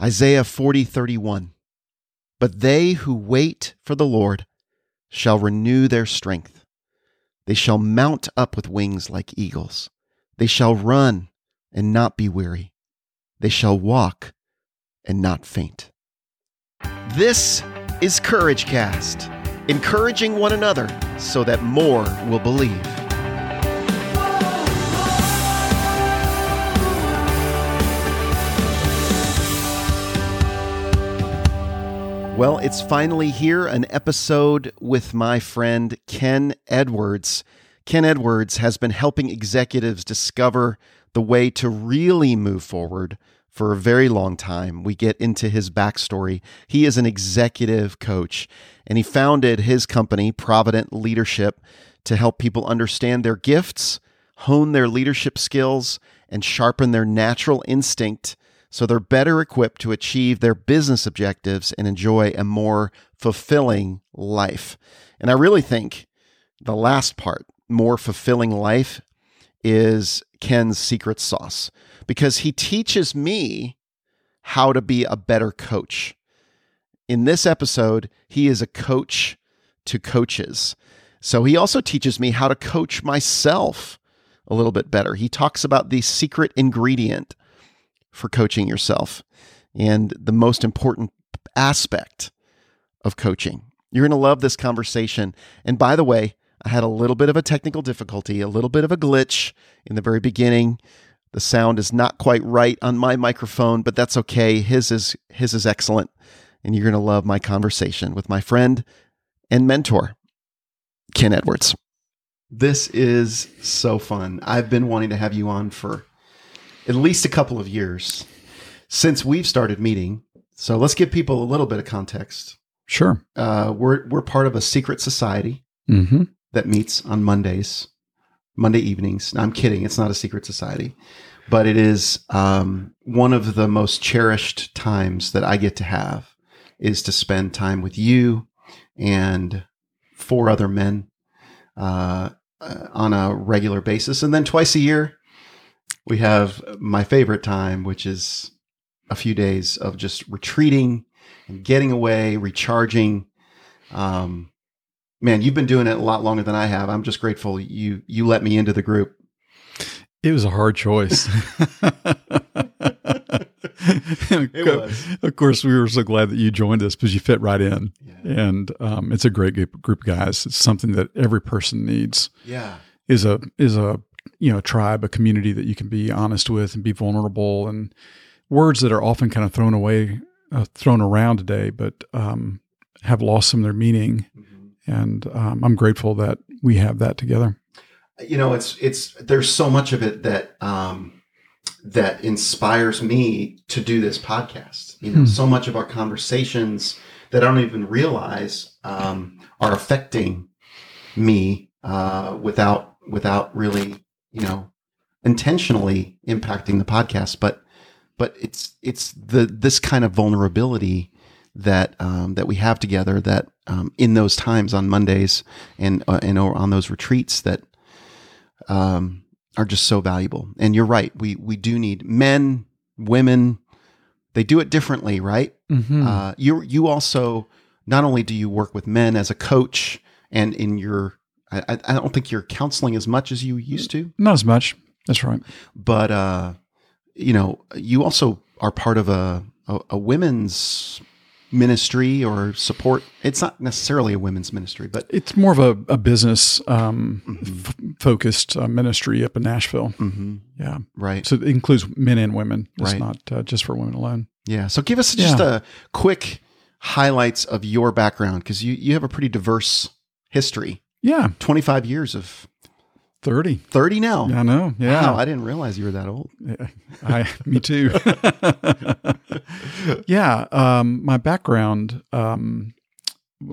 Isaiah 40, 31. But they who wait for the Lord shall renew their strength. They shall mount up with wings like eagles. They shall run and not be weary. They shall walk and not faint. This is Courage Cast, encouraging one another so that more will believe. Well, it's finally here an episode with my friend Ken Edwards. Ken Edwards has been helping executives discover the way to really move forward for a very long time. We get into his backstory. He is an executive coach and he founded his company, Provident Leadership, to help people understand their gifts, hone their leadership skills, and sharpen their natural instinct so they're better equipped to achieve their business objectives and enjoy a more fulfilling life. And I really think the last part, more fulfilling life, is Ken's secret sauce because he teaches me how to be a better coach. In this episode, he is a coach to coaches. So he also teaches me how to coach myself a little bit better. He talks about the secret ingredient for coaching yourself and the most important aspect of coaching. You're going to love this conversation. And by the way, I had a little bit of a technical difficulty, a little bit of a glitch in the very beginning. The sound is not quite right on my microphone, but that's okay. His is his is excellent. And you're going to love my conversation with my friend and mentor, Ken Edwards. This is so fun. I've been wanting to have you on for at least a couple of years since we've started meeting. So let's give people a little bit of context. Sure. Uh, we're we're part of a secret society Mm-hmm. that meets on Mondays, Monday evenings. Now, I'm kidding; it's not a secret society, but it is um, one of the most cherished times that I get to have is to spend time with you and four other men uh, uh, on a regular basis, and then twice a year we have my favorite time, which is a few days of just retreating and getting away, recharging. Um, man, you've been doing it a lot longer than I have. I'm just grateful you you let me into the group. It was a hard choice. It was. Of course, we were so glad that you joined us because you fit right in, Yeah. and um, it's a great group, group of guys. It's something that every person needs. Yeah. is a is a you know tribe, a community that you can be honest with and be vulnerable, and words that are often kind of thrown away, uh, thrown around today, but um, have lost some of their meaning. And um, I'm grateful that we have that together. You know, it's it's there's so much of it that um that inspires me to do this podcast. You know, Hmm. so much of our conversations that I don't even realize um, are affecting me uh, without without really, you know, intentionally impacting the podcast. But but it's it's the this kind of vulnerability that um, that we have together that um, in those times on Mondays and uh, and on those retreats that um, are just so valuable. And you're right. We we do need men, women. They do it differently, right? Mm-hmm. Uh, you you also not only do you work with men as a coach and in your I, I don't think you're counseling as much as you used to, Not as much. That's right. but uh, you know you also are part of a, a a women's ministry or support. It's not necessarily a women's ministry, but It's more of a, a business um, Mhm. f- focused uh, ministry up in Nashville. Mhm, Yeah. right, So it includes men and women. It's Right. not uh, just for women alone. yeah. So give us just a quick highlights of your background because you you have a pretty diverse history. Yeah. 25 years of 30. 30 now. I know. Yeah. Wow, I didn't realize you were that old. I, me too. yeah, um, my background um,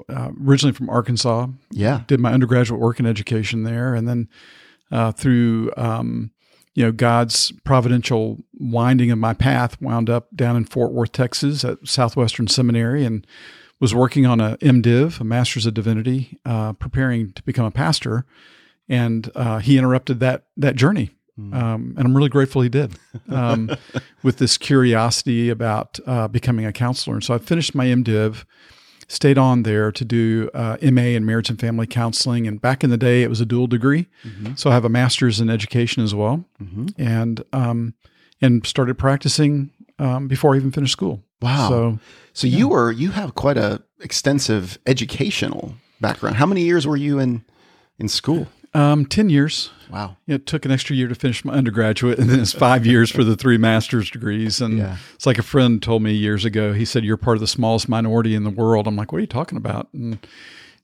uh, originally from Arkansas. Yeah. Did my undergraduate work in education there, and then uh, through um, you know God's providential winding of my path, wound up down in Fort Worth, Texas, at Southwestern Seminary, and was working on a MDiv, a Master's of Divinity, uh, preparing to become a pastor. And uh, he interrupted that that journey Um, and I'm really grateful he did um, with this curiosity about uh, becoming a counselor. And so I finished my MDiv, stayed on there to do uh, MA in marriage and family counseling. And back in the day, it was a dual degree. Mm-hmm. So I have a master's in education as well, Mm-hmm. and um, and started practicing um, before I even finished school. Wow. So So you were you have quite a extensive educational background. How many years were you in in school? um, ten years. Wow. It took an extra year to finish my undergraduate, and then it's five years for the three master's degrees. And Yeah. it's like a friend told me years ago. He said, "You're part of the smallest minority in the world." I'm like, "What are you talking about?" And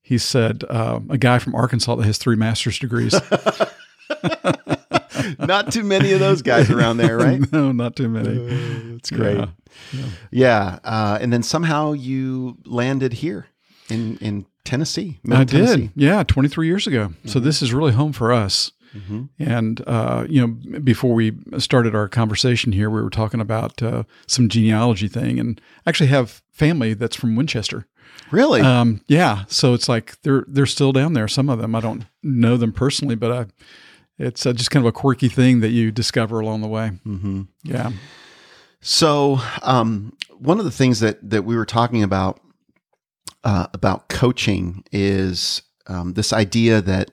he said, uh, "A guy from Arkansas that has three master's degrees." Not too many of those guys around there, right? no, not too many. That's great. Yeah. Yeah. Uh, and then somehow you landed here in in Tennessee. Middle I did. Tennessee. Mm-hmm. Yeah, 23 years ago. So this is really home for us. And, uh, you know, before we started our conversation here, we were talking about uh, some genealogy thing and actually have family that's from Winchester. Really? Um, yeah. So it's like they're, they're still down there. Some of them, I don't know them personally, but I, it's uh, just kind of a quirky thing that you discover along the way. mm-hmm. Yeah. So, um, one of the things that that we were talking about uh, about coaching is um, this idea that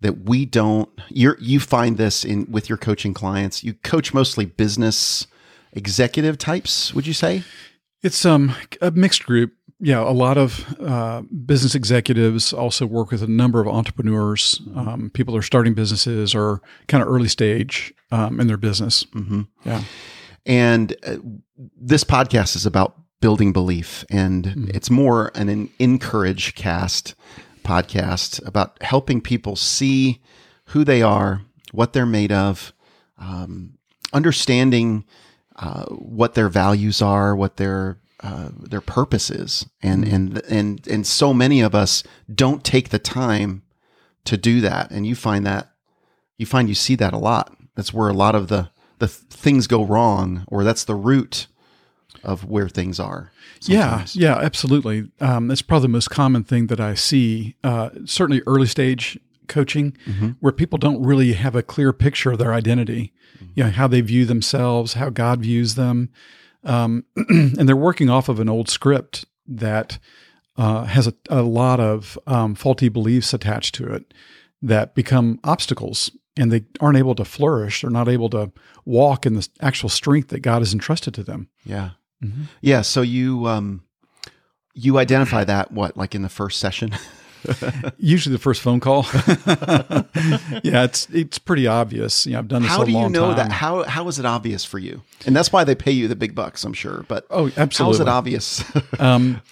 that we don't. You you find this in with your coaching clients. You coach mostly business executive types. Would you say? It's um a mixed group. Yeah, a lot of uh, business executives also work with a number of entrepreneurs. Um, people are starting businesses or kind of early stage um, in their business. Mm-hmm. Yeah. And uh, this podcast is about building belief, and it's more an, an encourage cast podcast about helping people see who they are, what they're made of, um, understanding uh, what their values are, what their uh, their purpose is, and and and and so many of us don't take the time to do that, and you find that you find you see that a lot. That's where a lot of the the th- things go wrong, or that's the root of where things are. sometimes. Yeah, yeah, absolutely. Um, that's probably the most common thing that I see. Uh, certainly, early stage coaching, where people don't really have a clear picture of their identity, you know, how they view themselves, how God views them, um, and they're working off of an old script that uh, has a, a lot of um, faulty beliefs attached to it that become obstacles. And they aren't able to flourish. They're not able to walk in the actual strength that God has entrusted to them. yeah, Mm-hmm. yeah. So you um, you identify that what like in the first session. Usually the first phone call. yeah, it's it's pretty obvious. You know, I've done this how a do you know time. that? How how is it obvious for you? And that's why they pay you the big bucks, I'm sure. But Oh, absolutely. how is it obvious? um,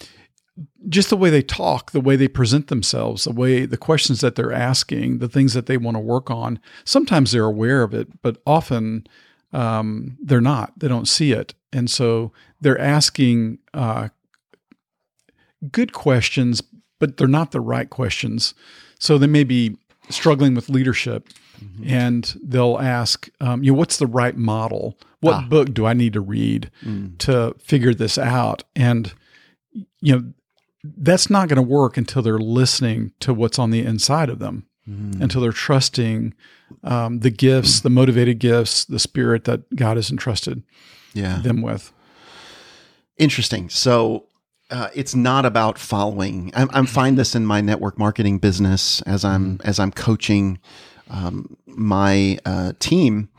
just the way they talk, the way they present themselves, the way the questions that they're asking, the things that they want to work on. Sometimes they're aware of it, but often um, they're not. They don't see it, and so they're asking uh, good questions, but they're not the right questions. So they may be struggling with leadership, and they'll ask, um, you know, what's the right model? What Ah. book do I need to read Mm. to figure this out? And you know, that's not going to work until they're listening to what's on the inside of them, Mm. until they're trusting um, the gifts, the motivated gifts, the spirit that God has entrusted yeah. them with. Interesting. So uh, it's not about following. I'm, I'm find this in my network marketing business as I'm as I'm coaching um, my uh, team.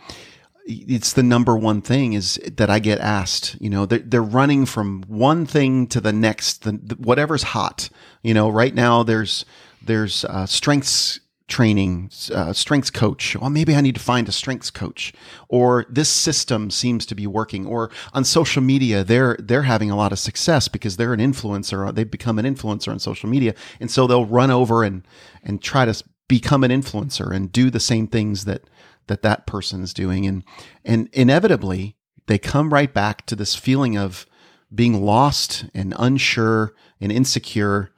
It's the number one thing is that I get asked. You know, they're, they're running from one thing to the next, the, the- whatever's hot. You know, right now there's there's uh, strengths training, uh, strengths coach. Well, maybe I need to find a strengths coach, or this system seems to be working. Or on social media, they're they're having a lot of success because they're an influencer. They've become an influencer on social media, and so they'll run over and and try to become an influencer and do the same things that that that person is doing, and and inevitably they come right back to this feeling of being lost and unsure and insecure.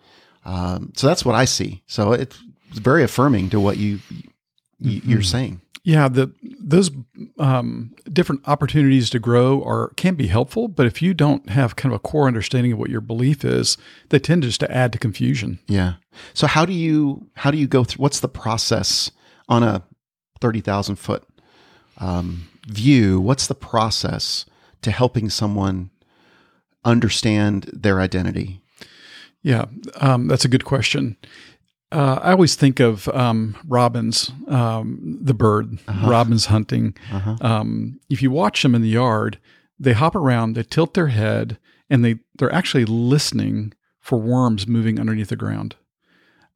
Um, so that's what I see. So it's very affirming to what you, you you're saying. Yeah, the those um, different opportunities to grow are can be helpful, but if you don't have kind of a core understanding of what your belief is, they tend just to add to confusion. Yeah. So how do you how do you go through? What's the process on a thirty thousand foot um, view, what's the process to helping someone understand their identity? Yeah, um, that's a good question. Uh, I always think of um, robins, um, the bird, Uh-huh. robins hunting. Uh-huh. Um, if you watch them in the yard, they hop around, they tilt their head, and they they're actually listening for worms moving underneath the ground.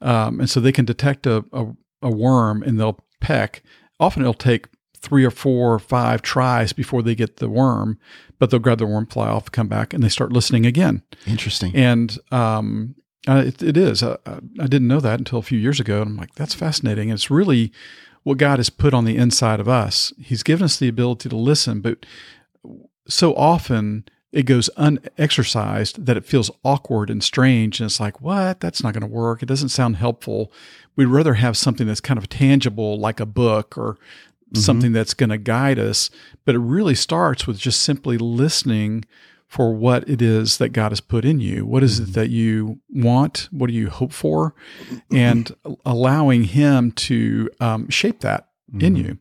Um, and so they can detect a, a, a worm and they'll peck. Often it'll take three or four or five tries before they get the worm, but they'll grab the worm, fly off, come back, and they start listening again. Interesting. And um, uh, it, it is. I, I I didn't know that until a few years ago. And I'm like, that's fascinating. And it's really what God has put on the inside of us. He's given us the ability to listen, but so often it goes unexercised that it feels awkward and strange. And it's like, what? That's not going to work. It doesn't sound helpful. We'd rather have something that's kind of tangible, like a book or mm-hmm. something that's going to guide us. But it really starts with just simply listening for what it is that God has put in you. What is it mm-hmm. that you want? What do you hope for? And allowing Him to um, shape that in mm-hmm. you.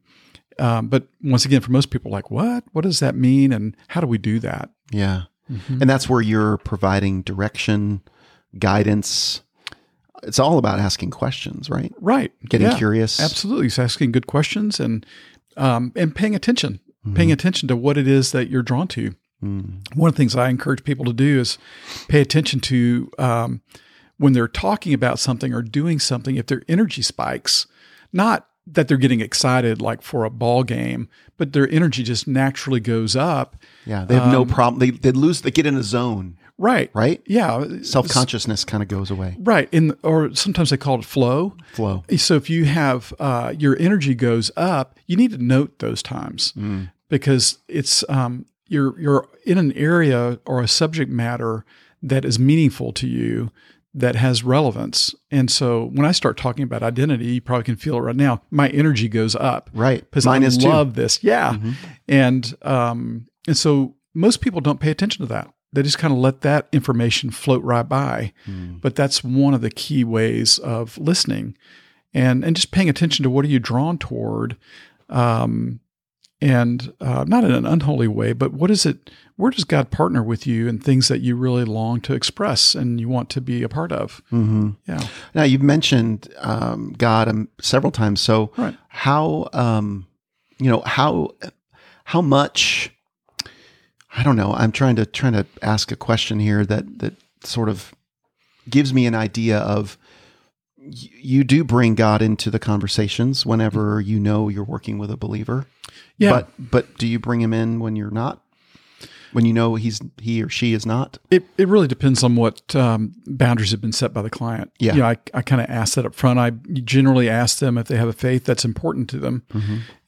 Um, but once again, for most people, like, what? What does that mean? And how do we do that? Yeah. And that's where you're providing direction, guidance. It's all about asking questions, right? Right. Getting Yeah, curious. Absolutely. It's asking good questions and um, and paying attention, paying attention to what it is that you're drawn to. Mm. One of the things I encourage people to do is pay attention to um, when they're talking about something or doing something, if their energy spikes, not that they're getting excited like for a ball game, but their energy just naturally goes up. Yeah. They have no Um, problem. They, they lose, they get in a zone, Right. right? Yeah. Self consciousness kind of goes away. Right. In or sometimes they call it flow. Flow. So if you have uh, your energy goes up, you need to note those times Mm. because it's um, you're you're in an area or a subject matter that is meaningful to you that has relevance. And so when I start talking about identity, you probably can feel it right now. My energy goes up Right. because I is too. Mm-hmm. love this. Yeah, and um, and so most people don't pay attention to that. They just kind of let that information float right by. Mm. But that's one of the key ways of listening, and and just paying attention to what are you drawn toward, um, and uh, not in an unholy way, but what is it? Where does God partner with you in things that you really long to express and you want to be a part of? hmm Yeah, Now you've mentioned um, God um, several times. So Right. how um, you know how how much I don't know. I'm trying to trying to ask a question here that that sort of gives me an idea of you do bring God into the conversations whenever you know you're working with a believer. yeah. But but do you bring him in when you're not? When you know he's he or she is not? It, it really depends on what um, boundaries have been set by the client. Yeah. You know, I, I kind of ask that up front. I generally ask them if they have a faith that's important to them.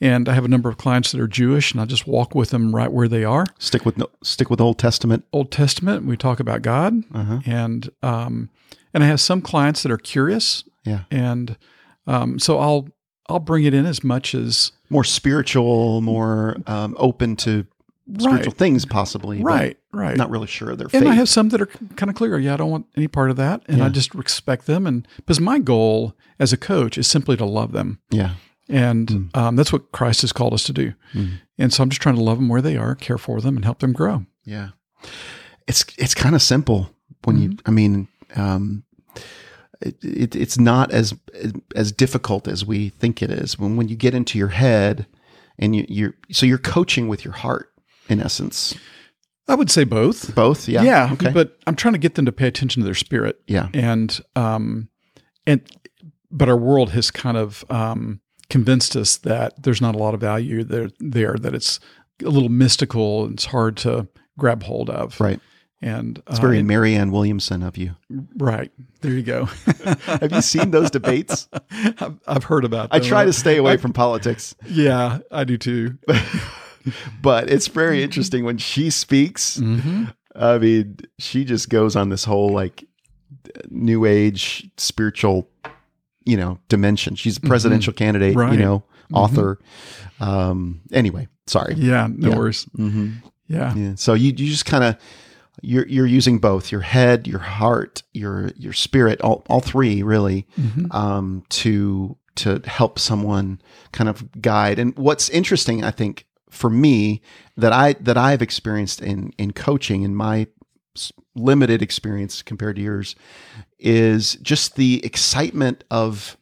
And I have a number of clients that are Jewish, and I just walk with them right where they are. Stick with no, stick with Old Testament. Old Testament, we talk about God, Uh-huh. and um, and I have some clients that are curious, Yeah. and um, so I'll I'll bring it in as much as more spiritual, more um, open to spiritual right, things, possibly. right, right. Not really sure of their And faith. I have some that are kind of clear. Yeah, I don't want any part of that, and I just respect them. And because my goal as a coach is simply to love them, yeah. and Mm. um, that's what Christ has called us to do. Mm. And so I'm just trying to love them where they are, care for them, and help them grow. Yeah. It's it's kind of simple when you. Mm-hmm. I mean, um, it, it, it's not as as difficult as we think it is. When when you get into your head, and you you're so you're coaching with your heart in essence. I would say both. Both. Yeah. Yeah, Okay. but I'm trying to get them to pay attention to their spirit, yeah. and um, and but our world has kind of um, convinced us that there's not a lot of value there. There that it's a little mystical and it's hard to grab hold of. Right. And It's uh, very and- Marianne Williamson of you. right there. You go. Have you seen those debates? I've, I've heard about. I try to stay away I- from politics. Yeah, I do too. but it's very interesting when she speaks. hmm I mean, she just goes on this whole like new age spiritual, you know, dimension. She's a presidential candidate, Right. you know, author. Um, anyway, sorry. Yeah, no Yeah. worries. hmm Yeah. Yeah. So you you just kind of you're you're using both your head, your heart, your your spirit, all all three really, um, to to help someone kind of guide. And what's interesting, I think, for me that I that I've experienced in in coaching in my limited experience compared to yours is just the excitement of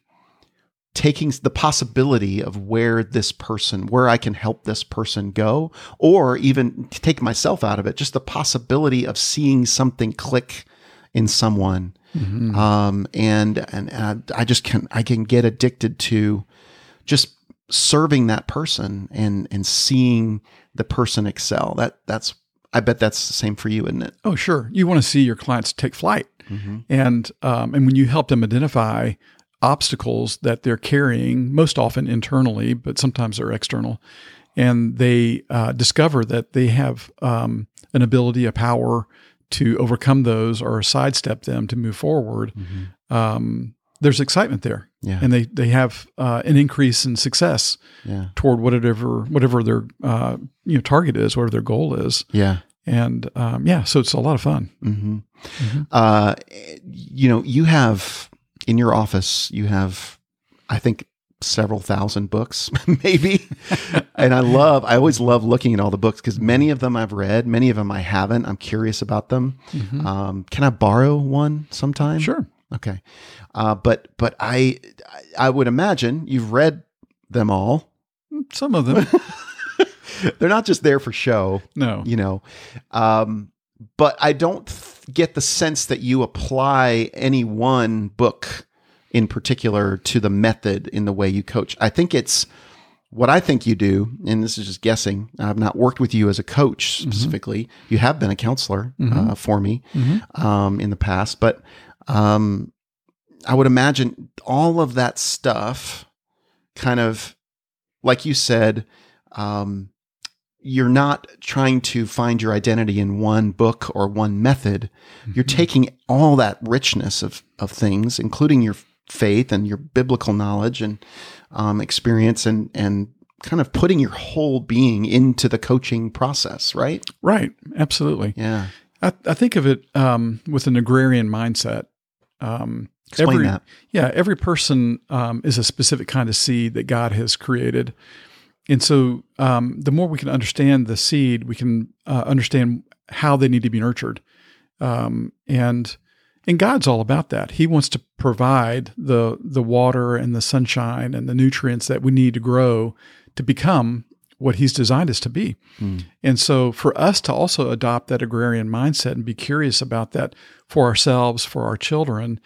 taking the possibility of where this person where I can help this person go or even take myself out of it just the possibility of seeing something click in someone mm-hmm. um, and and, I, I just can I can get addicted to just serving that person and and seeing the person excel that that's I bet that's the same for you, isn't it? Oh, sure. You want to see your clients take flight, mm-hmm. and um, and when you help them identify obstacles that they're carrying, most often internally, but sometimes they're external, and they uh, discover that they have um, an ability, a power to overcome those or sidestep them to move forward. Mm-hmm. Um, there's excitement there, yeah. and they they have uh, an increase in success yeah. toward whatever whatever their uh, you know target is, whatever their goal is. Yeah, and um, yeah, so it's a lot of fun. Mm-hmm. Mm-hmm. Uh, you know, you have in your office, you have, I think, several thousand books, maybe. and I love, I always love looking at all the books because many of them I've read, many of them I haven't. I'm curious about them. Mm-hmm. Um, can I borrow one sometime? Sure. Okay. Uh, but but I I would imagine you've read them all. Some of them. They're not just there for show. No. You know. Um, but I don't th- get the sense that you apply any one book in particular to the method in the way you coach. I think it's what I think you do, and this is just guessing. I've not worked with you as a coach mm-hmm. specifically. Mm-hmm. You have been a counselor mm-hmm. uh, for me mm-hmm. um, in the past, but um, I would imagine all of that stuff kind of, like you said, um, you're not trying to find your identity in one book or one method. Mm-hmm. You're taking all that richness of, of things, including your faith and your biblical knowledge and um, experience, and and kind of putting your whole being into the coaching process, right? Right. Absolutely. Yeah. I, I think of it um, with an agrarian mindset. Um, Explain every, that. Yeah, every person um, is a specific kind of seed that God has created, and so um, the more we can understand the seed, we can uh, understand how they need to be nurtured, um, and and God's all about that. He wants to provide the the water and the sunshine and the nutrients that we need to grow to become what he's designed us to be. Mm. And so for us to also adopt that agrarian mindset and be curious about that for ourselves, for our children,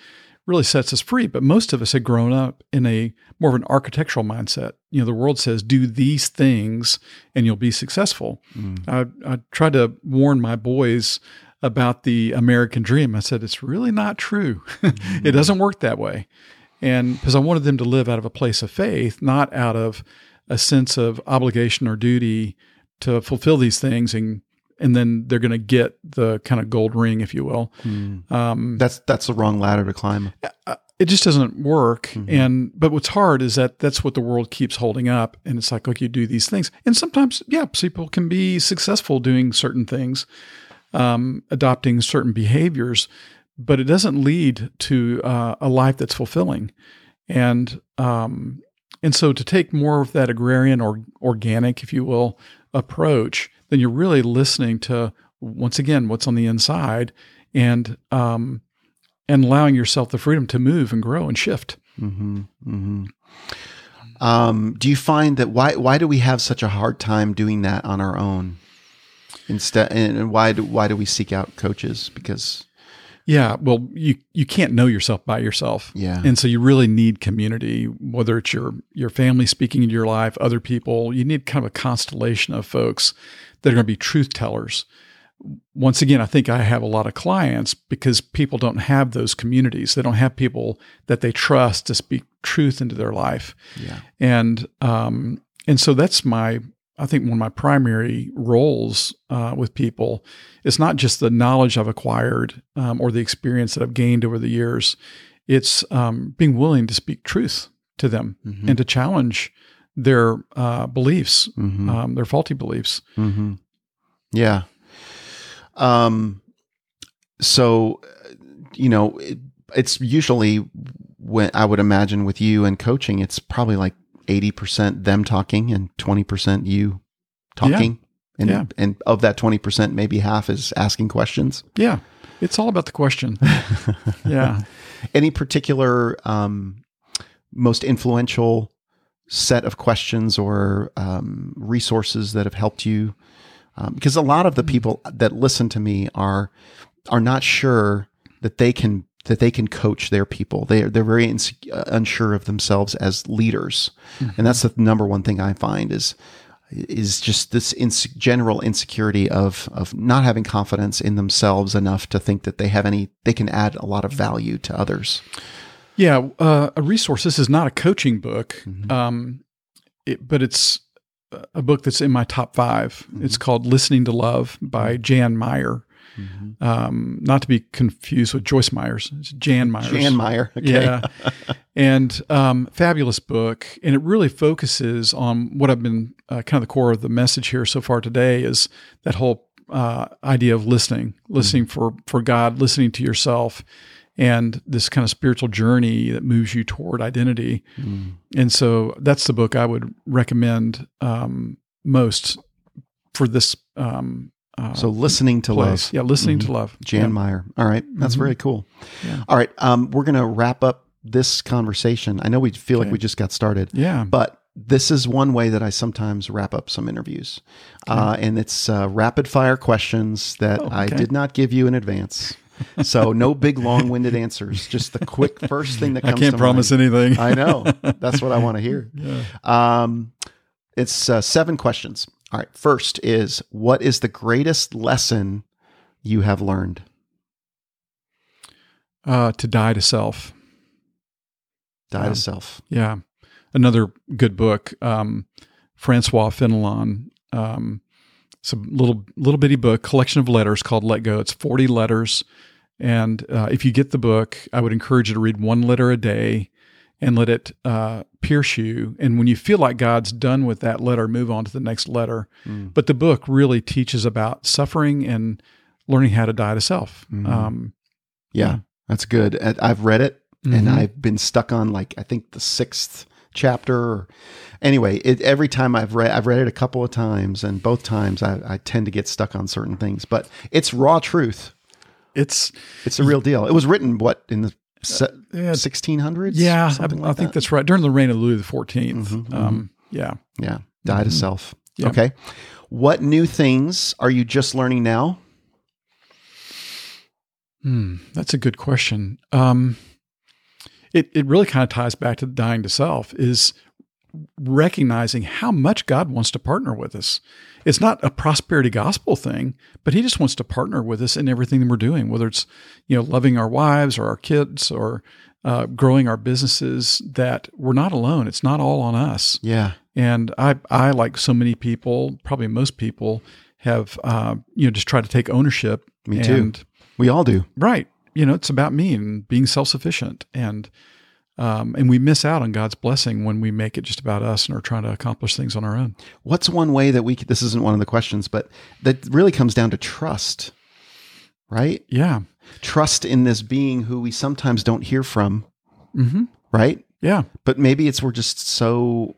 really sets us free. But most of us had grown up in a more of an architectural mindset. You know, the world says, do these things and you'll be successful. Mm. I, I tried to warn my boys about the American dream. I said, it's really not true. Mm-hmm. it doesn't work that way. And because I wanted them to live out of a place of faith, not out of a sense of obligation or duty to fulfill these things and and then they're going to get the kind of gold ring, if you will. Mm. Um, that's that's the wrong ladder to climb. Uh, uh, it just doesn't work. Mm-hmm. And but what's hard is that that's what the world keeps holding up, and it's like, look, you do these things, and sometimes, yeah, people can be successful doing certain things, um, adopting certain behaviors, but it doesn't lead to uh, a life that's fulfilling. And um, and so to take more of that agrarian or organic, if you will, approach, then you're really listening to once again what's on the inside and um, and allowing yourself the freedom to move and grow and shift. Mm-hmm, mm-hmm. Um, do you find that why why do we have such a hard time doing that on our own? Instead, and why do why do we seek out coaches? Because yeah, well, you you can't know yourself by yourself. Yeah, and so you really need community, whether it's your your family speaking into your life, other people. You need kind of a constellation of folks that are going to be truth tellers. Once again, I think I have a lot of clients because people don't have those communities. They don't have people that they trust to speak truth into their life. Yeah, and um, and so that's my I think one of my primary roles uh, with people is not just the knowledge I've acquired um, or the experience that I've gained over the years. It's um, being willing to speak truth to them mm-hmm. and to challenge their uh, beliefs, mm-hmm. um, their faulty beliefs. Mm-hmm. Yeah. Um. So, you know, it, it's usually when I would imagine with you and coaching, it's probably like 80% them talking and 20% you talking. And, Yeah. and of that 20%, maybe half is asking questions. Yeah. It's all about the question. yeah. Any particular um, most influential set of questions or um, resources that have helped you? Um, because a lot of the people that listen to me are are not sure that they can that they can coach their people. They they're very inse- uh, unsure of themselves as leaders, and that's the number one thing I find is is just this inse- general insecurity of of not having confidence in themselves enough to think that they have any they can add a lot of value to others. Yeah, uh, a resource. This is not a coaching book, Mm-hmm. um, it, but it's a book that's in my top 5 It's called "Listening to Love" by Jan Meyer. Um, not to be confused with Joyce Myers. It's Jan Myers. Jan Meyer, okay. Yeah, and um, fabulous book, and it really focuses on what I've been uh, kind of the core of the message here so far today is that whole uh, idea of listening, listening for for God, listening to yourself, and this kind of spiritual journey that moves you toward identity. And so that's the book I would recommend um, most for this. Um, uh, So listening to love. Yeah, listening Mhm. to love. Jan Yeah. Meyer. All right. That's Mhm. very cool. Yeah. All right. Um, we're going to wrap up this conversation. I know we feel like we just got started, Yeah. but this is one way that I sometimes wrap up some interviews. Uh, and it's uh, rapid fire questions that Oh, I did not give you in advance. So no big long winded answers, just the quick first thing that comes I can't promise mind. anything. I know. That's what I want to hear. yeah. Um, it's uh, seven questions. All right. First is what is the greatest lesson you have learned? Uh, to die to self. Die to self. Yeah. Another good book, um, Francois Fenelon. Um, it's a little little bitty book, collection of letters called Let Go. It's 40 letters. And uh, if you get the book, I would encourage you to read one letter a day and let it uh, pierce you. And when you feel like God's done with that letter, move on to the next letter. Mm. But the book really teaches about suffering and learning how to die to self. Mhm. Um, Yeah, Yeah. that's good. I've read it and Mhm. I've been stuck on like I think the sixth chapter. Or, anyway, it, every time I've read, I've read it a couple of times, and both times I, I tend to get stuck on certain things. But it's raw truth. it's It's a real deal. It was written what in the se- yeah, 1600s? Yeah, I, like think that? that's right. During the reign of Louis XIV. Mhm, Um, yeah. yeah. Die to Mhm. self. Yeah. Okay. What new things are you just learning now? Hmm, that's a good question. Um, it it really kind of ties back to dying to self is recognizing how much God wants to partner with us. It's not a prosperity gospel thing, but He just wants to partner with us in everything that we're doing, whether it's you know loving our wives or our kids or uh, growing our businesses. That we're not alone. It's not all on us. Yeah. And I, I like so many people, probably most people, have uh, you know just tried to take ownership. Me too. And, We all do. right, you know, it's about me and being self sufficient, and um, and we miss out on God's blessing when we make it just about us and are trying to accomplish things on our own. What's one way that we could, this isn't one of the questions, but that really comes down to trust, right? Yeah. Trust in this being who we sometimes don't hear from, Mm-hmm. right? Yeah. But maybe it's we're just so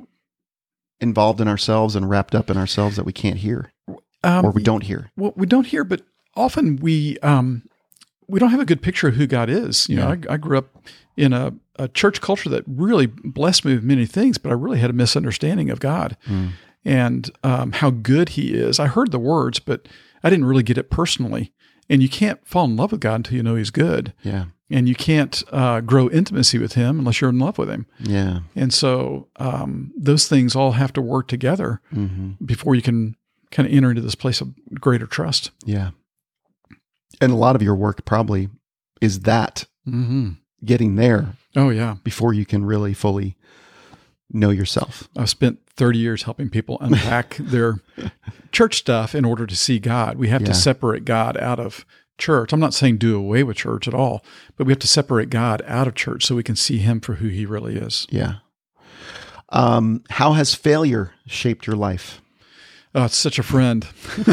involved in ourselves and wrapped up in ourselves that we can't hear Um, or we don't hear. Well, we don't hear, but often we um, we don't have a good picture of who God is. You know, I, I grew up in a, a church culture that really blessed me with many things, but I really had a misunderstanding of God Mm. and um, how good He is. I heard the words, but I didn't really get it personally. And you can't fall in love with God until you know He's good, Yeah. and you can't uh, grow intimacy with Him unless you're in love with Him. Yeah. And so um, those things all have to work together hmm before you can kind of enter into this place of greater trust. Yeah. And a lot of your work probably is that Mm-hmm. getting there Oh yeah, before you can really fully know yourself. I've spent 30 years helping people unpack their church stuff in order to see God. We have Yeah. to separate God out of church. I'm not saying do away with church at all, but we have to separate God out of church so we can see him for who he really is. Yeah. Um, how has failure shaped your life? Oh, it's such a friend.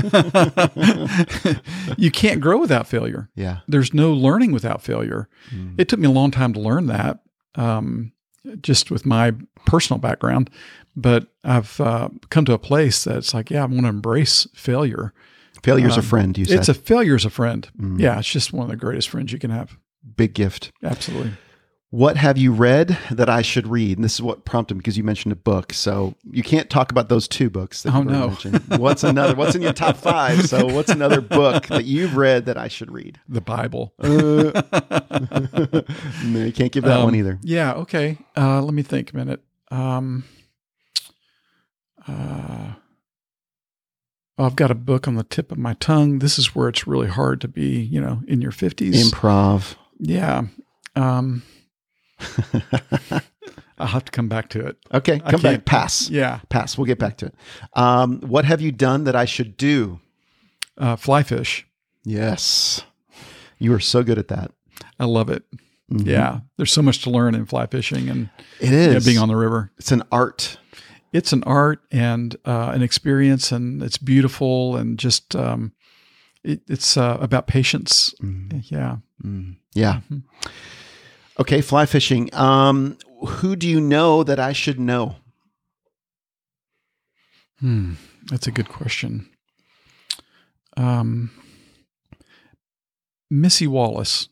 you can't grow without failure. Yeah. There's no learning without failure. Mm. It took me a long time to learn that. um, just with my personal background. But I've uh, come to a place that's like, yeah, I want to embrace failure. Failure's a Um, friend, you said. It's a failure's a friend. Mm. Yeah, it's just one of the greatest friends you can have. big gift. Absolutely. What have you read that I should read? And this is what prompted me because you mentioned a book. So you can't talk about those two books. That Oh, no. mentioned. What's another? What's in your top five? So what's another book that you've read that I should read? The Bible. Uh, no, you can't give that Um, one either. Yeah. Okay. Uh, let me think a minute. Um, uh, oh, I've got a book on the tip of my tongue. This is where it's really hard to be, you know, in your fifties. Improv. yeah. Um, I'll have to come back to it. Okay, come back. Pass. Yeah. Pass. We'll get back to it. Um, what have you done that I should do? Uh, fly fish. Yes. You are so good at that. I love it. Mhm. Yeah. There's so much to learn in fly fishing and it is yeah, being on the river. it's an art. It's an art and uh, an experience, and it's beautiful and just um, it, it's uh, about patience. Mm, Yeah. mm. Yeah. Okay, fly fishing. Um, who do you know that I should know? Hmm, that's a good question. Um, Missy Wallace.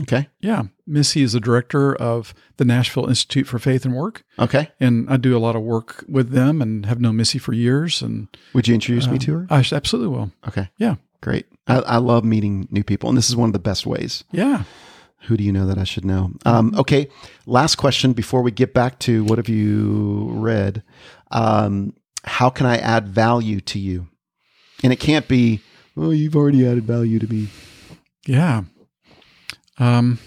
Okay. Yeah, Missy is the director of the Nashville Institute for Faith and Work, Okay. and I do a lot of work with them, and have known Missy for years. And Would you introduce me um, to her? I absolutely will. Okay. yeah. Great. I, I love meeting new people, and this is one of the best ways. Yeah. Who do you know that I should know? Um, okay. Last question before we get back to what have you read? Um, how can I add value to you? And it can't be, oh, you've already added value to me. Yeah. Um,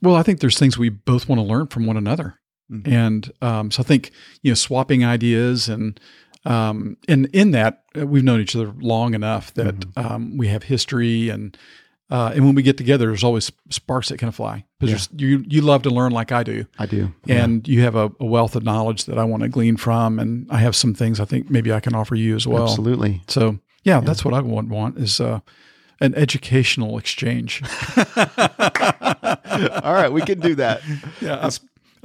well, I think there's things we both want to learn from one another. Mhm. And um, so I think, you know, swapping ideas and, um, and in that, uh, we've known each other long enough that um, we have history and, uh, and when we get together, there's always sparks that of fly because you you love to learn like I do, I do. and you have a, a wealth of knowledge that I want to glean from, and I have some things I think maybe I can offer you as well. Absolutely. So yeah, that's what I want want is uh, an educational exchange. All right. We can do that. yeah, I,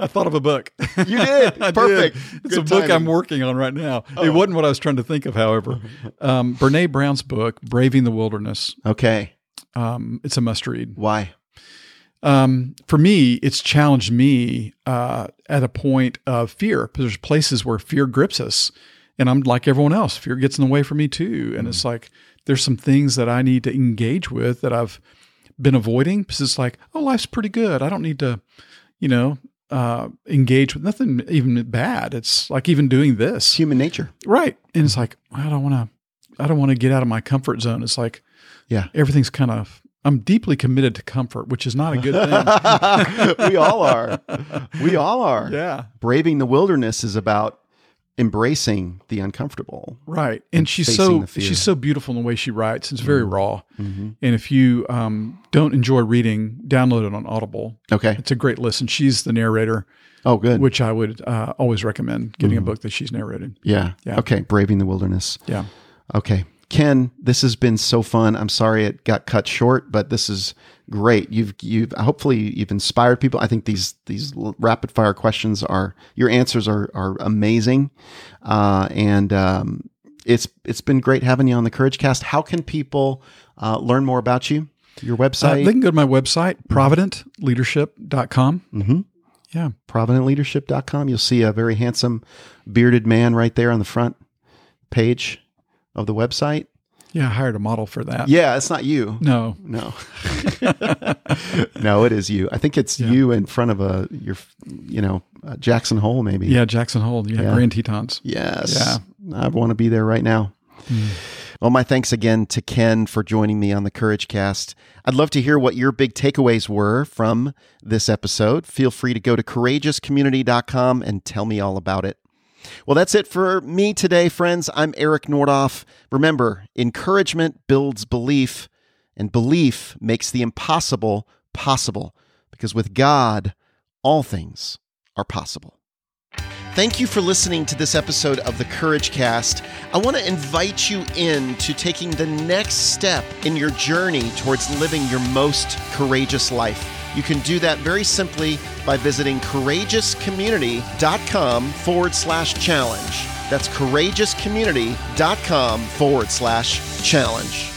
I thought of a book. You did. Perfect. did. It's Good a book I'm working on right now. Oh. It wasn't what I was trying to think of, however. Um, Brene Brown's book, Braving the Wilderness. Okay. Um, it's a must read. Why? Um, for me, it's challenged me uh, at a point of fear because there's places where fear grips us, and I'm like everyone else. Fear gets in the way for me too, and it's like there's some things that I need to engage with that I've been avoiding because it's like, oh, life's pretty good. I don't need to, you know, uh, engage with nothing even bad. It's like even doing this, human nature. right? And it's like I don't want to, I don't want to get out of my comfort zone. It's like, Yeah. everything's kind of. I'm deeply committed to comfort, which is not a good thing. we all are. We all are. Yeah. Braving the wilderness is about embracing the uncomfortable. Right. And she's so she's so beautiful in the way she writes. It's very raw. Mm-hmm. And if you um, don't enjoy reading, download it on Audible. Okay. It's a great listen. She's the narrator, Oh, good. which I would uh, always recommend getting Mhm. a book that she's narrated. yeah. Yeah. Okay. Braving the wilderness. Yeah. Okay. Ken, this has been so fun. I'm sorry it got cut short, but this is great. You've you've hopefully you've inspired people. I think these these rapid fire questions are your answers are are amazing, uh, and um, it's it's been great having you on the Courage Cast. How can people uh, learn more about you? Your Uh, website, they can go to my website, providentleadership.com. mm-hmm. Yeah. providentleadership.com. You'll see a very handsome bearded man right there on the front page of the website. Yeah. I hired a model for that. Yeah, it's not you. No. No. no, it is you. I think it's Yeah. you in front of a your you know, uh, Jackson Hole maybe. Yeah. Jackson Hole. Yeah. Yeah. Grand Tetons. Yes. Yeah. I want to be there right now. Mm. Well, my thanks again to Ken for joining me on the Courage Cast. I'd love to hear what your big takeaways were from this episode. Feel free to go to courageouscommunity.com and tell me all about it. Well, that's it for me today, friends. I'm Eric Nordoff. Remember, encouragement builds belief, and belief makes the impossible possible, because with God, all things are possible. Thank you for listening to this episode of the Courage Cast. I want to invite you in to taking the next step in your journey towards living your most courageous life. You can do that very simply by visiting courageouscommunity.com forward slash challenge. That's courageouscommunity.com forward slash challenge.